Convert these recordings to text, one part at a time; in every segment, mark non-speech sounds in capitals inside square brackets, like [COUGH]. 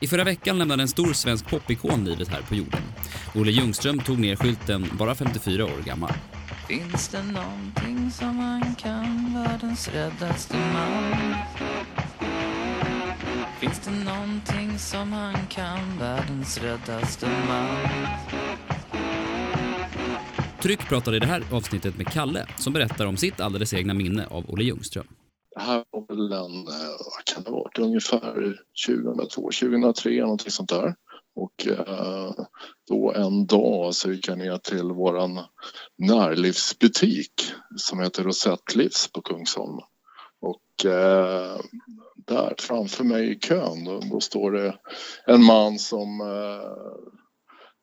I förra veckan lämnade en stor svensk popikon livet här på jorden. Olle Ljungström tog ner skylten bara 54 år gammal. Finns det någonting som man kan, världens räddaste man? Finns det någonting som han kan, världens räddaste man? Tryck pratade i det här avsnittet med Kalle som berättar om sitt alldeles egna minne av Olle Ljungström. Det här var väl en, eh, vad kan det ha varit, ungefär 2002, 2003 någonting sånt där. Och eh, då en dag så gick jag ner till våran närlivsbutik som heter Rosettlivs på Kungsholmen. Och eh, där framför mig i kön då, då står det en man som eh,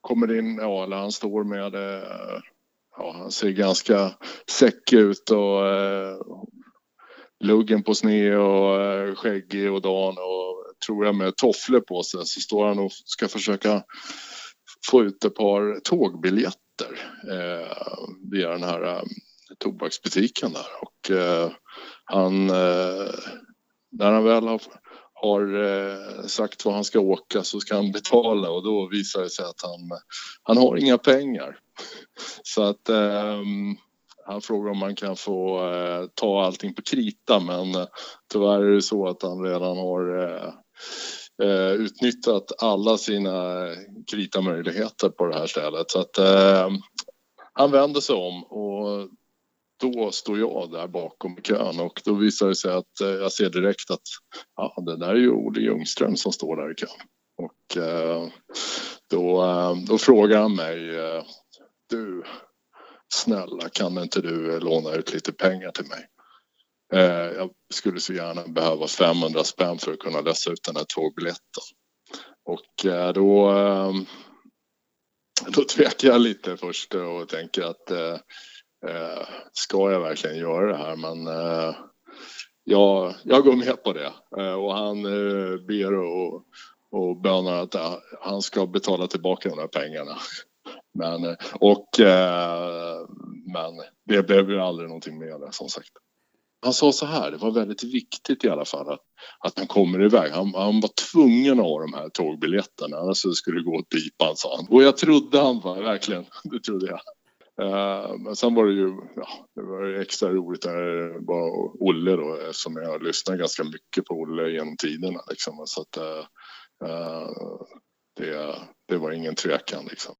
kommer in, ja eller han står med, eh, ja han ser ganska säck ut och eh, luggen på sned och eh, skäggig och dan och tror jag med tofflor på sig så står han och ska försöka få ut ett par tågbiljetter eh, via den här eh, tobaksbutiken där och eh, han eh, när han väl har, har eh, sagt var han ska åka så ska han betala och då visar det sig att han, han har inga pengar. [LAUGHS] Så att ehm, han frågar om man kan få eh, ta allting på krita men eh, tyvärr är det så att han redan har eh, eh, utnyttjat alla sina kritamöjligheter på det här stället. Så att eh, han vänder sig om och då står jag där bakom kön och då visar det sig att eh, jag ser direkt att ja, det där är ju Olle Ljungström som står där i kön. Och eh, då, eh, då frågar han mig, eh, du snälla kan inte du låna ut lite pengar till mig? Eh, jag skulle så gärna behöva 500 spänn för att kunna lösa ut den här tågbiljetten. Och eh, då, eh, då tvekar jag lite först och tänker att eh, eh, ska jag verkligen göra det här? Men eh, jag, jag går med på det och han ber och, och bönar att han ska betala tillbaka de här pengarna. Men, eh, och, eh, men det blev ju aldrig någonting med det som sagt. Han sa så här, det var väldigt viktigt i alla fall att, att han kommer iväg. Han, han var tvungen att ha de här tågbiljetterna annars skulle det gå åt pipan sa han. Och jag trodde han var, verkligen, [LAUGHS] det trodde jag. Uh, men sen var det ju ja, det var extra roligt när det var Olle då eftersom jag lyssnar ganska mycket på Olle genom tiderna. Liksom. Så att, uh, det, det var ingen tvekan. Liksom.